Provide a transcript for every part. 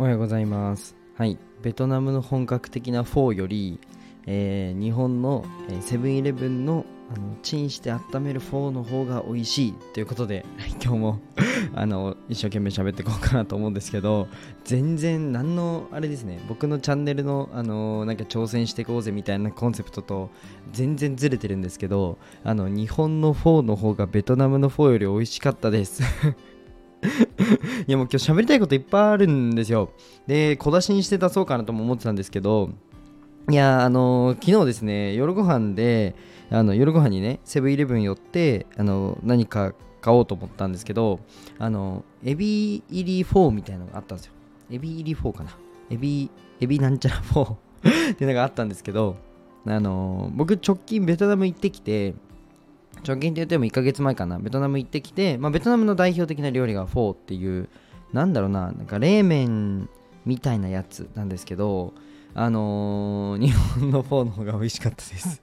おはようございます。はい、ベトナムの本格的なフォーより、えー日本のセブンイレブンのあのチンして温めるフォーの方が美味しいということで 今日もあの一生懸命喋っていこうかなと思うんですけど全然何のあれですね。僕のチャンネルのあのなんか挑戦していこうぜみたいなコンセプトと全然ずれてるんですけどあの日本のフォーの方がベトナムのフォーより美味しかったです。いやもう今日喋りたいこといっぱいあるんですよ。で、小出しにして出そうかなとも思ってたんですけど、いや、あのー昨日ですね、夜ご飯で、あの夜ご飯にね、セブンイレブン寄って、あの何か買おうと思ったんですけど、あのエビ入りフォーみたいなのがあったんですよ。エビ入りフォーかな。エビ、エビなんちゃらフォー っていうのがあったんですけど、あのー僕直近ベトナム行ってきて、直近って言っても1ヶ月前かな。ベトナム行ってきて、まあ、ベトナムの代表的な料理がフォーっていうなんだろうななんか冷麺みたいなやつなんですけどあのー 日本のフォーの方が美味しかったです。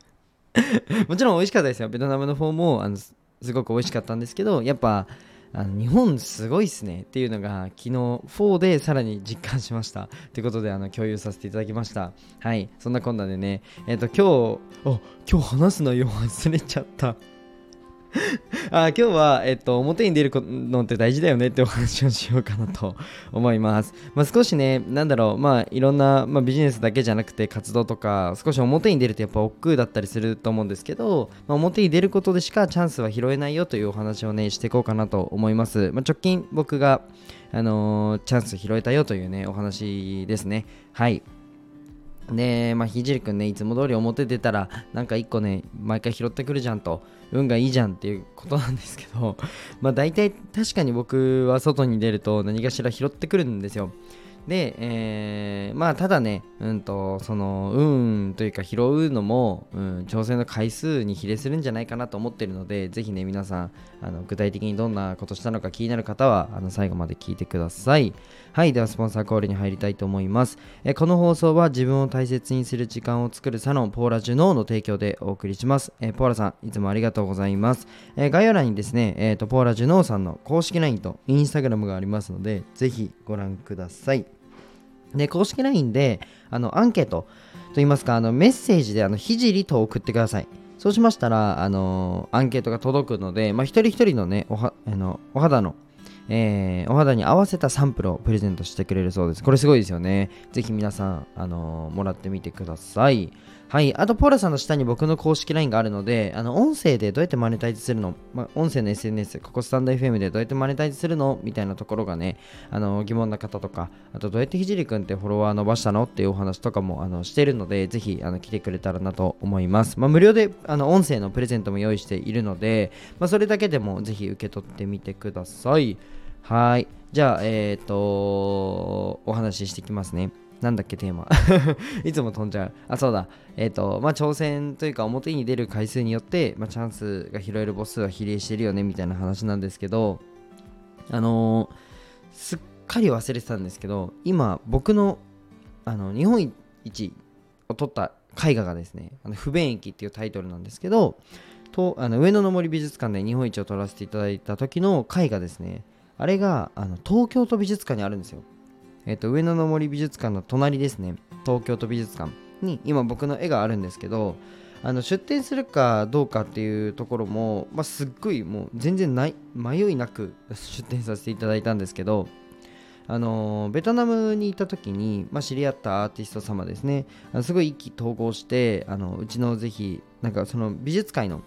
もちろん美味しかったですよ。ベトナムのフォーもあのすごく美味しかったんですけどやっぱあの日本すごいっすね。っていうのが昨日フォーでさらに実感しました。ということであの共有させていただきました。はい。そんなこんなでね。えっ、と今日あ今日話す内容忘れちゃった。あ今日は、えっと、表に出るのって大事だよねってお話をしようかなと思います。まあ、少しね、なんだろう、まあ、いろんな、まあ、ビジネスだけじゃなくて活動とか、少し表に出るとやっぱ億劫だったりすると思うんですけど、まあ、表に出ることでしかチャンスは拾えないよというお話をね、していこうかなと思います。まあ、直近僕が、あのーチャンス拾えたよというね、お話ですね。はい。で、まあ、ひじりくんね、いつも通り表出たら、なんか一個ね、毎回拾ってくるじゃんと、運がいいじゃんっていうことなんですけど、まあ、大体確かに僕は外に出ると何かしら拾ってくるんですよ。で、えーまあただね、うんと、その、運というか拾うのも、うん、挑戦の回数に比例するんじゃないかなと思ってるので、ぜひね、皆さん、あの具体的にどんなことしたのか気になる方は、あの最後まで聞いてください。はい、ではスポンサーコールに入りたいと思います。えこの放送は自分を大切にする時間を作るサロンポーラジュノーの提供でお送りします。えポーラさん、いつもありがとうございます。え概要欄にですね、えーと、ポーラジュノーさんの公式 LINE と Instagram がありますので、ぜひご覧ください。で、公式 LINE で、あの、アンケートといいますか、あの、メッセージで、あの、ひじりと送ってください。そうしましたら、あのアンケートが届くので、まあ、一人一人のね、おはあのお肌のえーお肌に合わせたサンプルをプレゼントしてくれるそうです。これすごいですよね。ぜひ皆さん、あのもらってみてください。はい。あと、ポーラさんの下に僕の公式 LINE があるので、あの、音声でどうやってマネタイズするの、まあ、音声の SNS、ここスタンド FM でどうやってマネタイズするの？みたいなところがね、あの疑問な方とか、あと、どうやってひじりくんってフォロワー伸ばしたの？っていうお話とかも、あの、してるので、ぜひ、あの、来てくれたらなと思います。まあ、無料で、あの、音声のプレゼントも用意しているので、まあ、それだけでもぜひ受け取ってみてください。はい。じゃあ、えっ、と、お話ししていきますね。なんだっけ、テーマ。いつも飛んじゃう。あ、そうだ。えっ、と、まあ、挑戦というか、表に出る回数によって、まあ、チャンスが拾える母数は比例してるよね、みたいな話なんですけど、あのーすっかり忘れてたんですけど、今、僕の、あの、日本一を取った絵画がですね、あの不便駅っていうタイトルなんですけど、とあの上野の森美術館で日本一を取らせていただいた時の絵画ですねあれがあの東京都美術館にあるんですよえっ、と上野の森美術館の隣ですね。東京都美術館に今僕の絵があるんですけどあの出展するかどうかっていうところも、まあ、すっごいもう全然ない迷いなく出展させていただいたんですけどあのベトナムにいた時に、まあ、知り合ったアーティスト様ですね。あのすごい意気投合してあのうちのぜひなんかその美術界の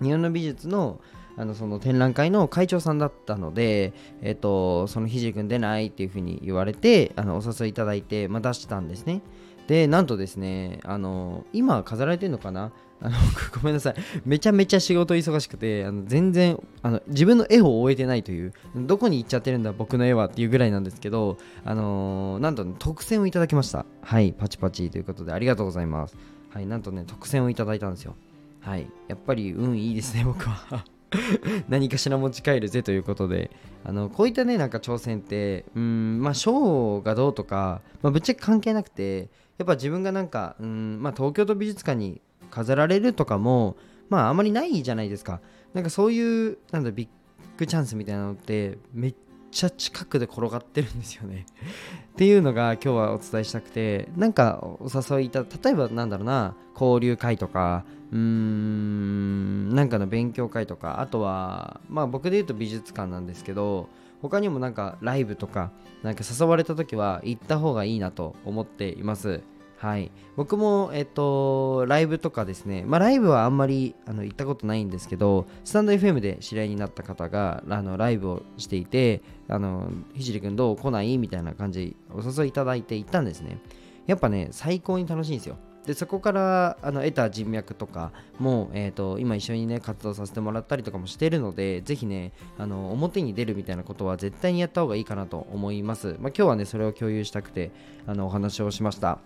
日本の美術のあのその展覧会の会長さんだったので、えっと、そのひじくん出ないっていうふうに言われてあのお誘いいただいて、まあ、出したんですね。でなんとですねあの今飾られてるのかな？あのごめんなさい。めちゃめちゃ仕事忙しくてあの全然あの自分の絵を終えてないというどこに行っちゃってるんだ僕の絵はっていうぐらいなんですけどあのなんと、ね、特選をいただきました。はいパチパチということでありがとうございます。はいなんとね特選をいただいたんですよ。はいやっぱり運いいですね僕は。何かしら持ち帰るぜということで。あのこういったねなんか挑戦ってうんまあ賞がどうとか、まあ、ぶっちゃけ関係なくてやっぱ自分がなんかうんまあ東京都美術館に飾られるとかもまああまりないじゃないですか。なんかそういうなんだビッグチャンスみたいなのってめっちゃ近くで転がってるんですよね。っていうのが今日はお伝えしたくてなんかお誘いいた例えばなんだろうな交流会とかうーんなんかの勉強会とかあとはまあ僕で言うと美術館なんですけど他にもなんかライブとかなんか誘われた時は行った方がいいなと思っています。はい。僕もえっとライブとかですね。まあライブはあんまりあの行ったことないんですけどスタンド FM で知り合いになった方があのライブをしていてあのひじりくんどう来ない？みたいな感じお誘いいただいて行ったんですね。やっぱね最高に楽しいんですよ。でそこからあの得た人脈とかも、えーと、今一緒にね活動させてもらったりとかもしてるのでぜひねあの表に出るみたいなことは絶対にやった方がいいかなと思います、まあ、今日はねそれを共有したくてあのお話をしました。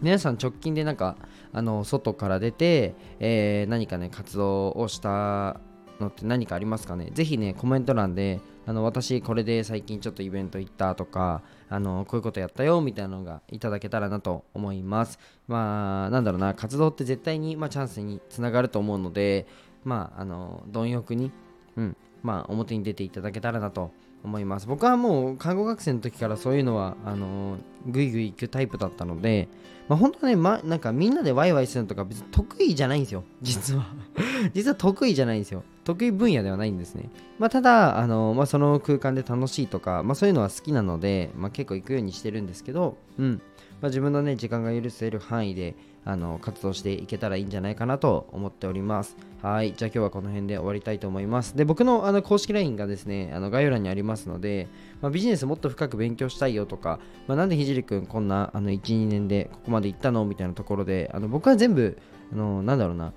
皆さん直近でなんかあの外から出て、えー、何かね活動をしたのって何かありますかね？ぜひねコメント欄であの私これで最近ちょっとイベント行ったとかあのこういうことやったよみたいなのがいただけたらなと思います。まあなんだろうな活動って絶対に、まあ、チャンスにつながると思うのでまああの貪欲にうんまあ表に出ていただけたらなと思います。僕はもう看護学生の時からそういうのはあのぐいぐい行くタイプだったので、まあ、本当ね、ま、なんかみんなでワイワイするのとか別に得意じゃないんですよ。実は。実は得意じゃないんですよ。得意分野ではないんですね、まあ、ただあの、まあ、その空間で楽しいとか、まあ、そういうのは好きなので、まあ、結構行くようにしてるんですけど、うん。まあ、自分のね時間が許せる範囲であの活動していけたらいいんじゃないかなと思っております。はい。じゃあ今日はこの辺で終わりたいと思います。で、僕のあの公式 LINE がですね、あの概要欄にありますので、まあ、ビジネスもっと深く勉強したいよとか、まあ、なんでひじりくんこんなあの1、2年でここまで行ったの？みたいなところで、あの僕は全部、あのなんだろうな、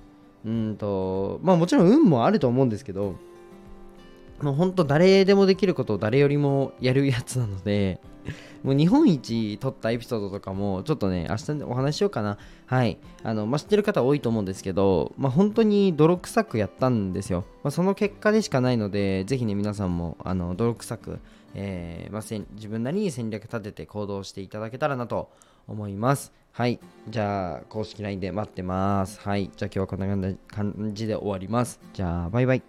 うんと、まあもちろん運もあると思うんですけど、もう本当誰でもできることを誰よりもやるやつなので、もう日本一撮ったエピソードとかもちょっとね、明日でお話しようかな。はい。あの、まあ、知ってる方多いと思うんですけど、まあ、本当に泥臭くやったんですよ。まあ、その結果でしかないので、ぜひね、皆さんも、あの、泥臭く、えー、まあ、自分なりに戦略立てて行動していただけたらなと思います。はい。じゃあ、公式 LINE で待ってます。はい。じゃあ今日はこんな感じで終わります。じゃあ、バイバイ。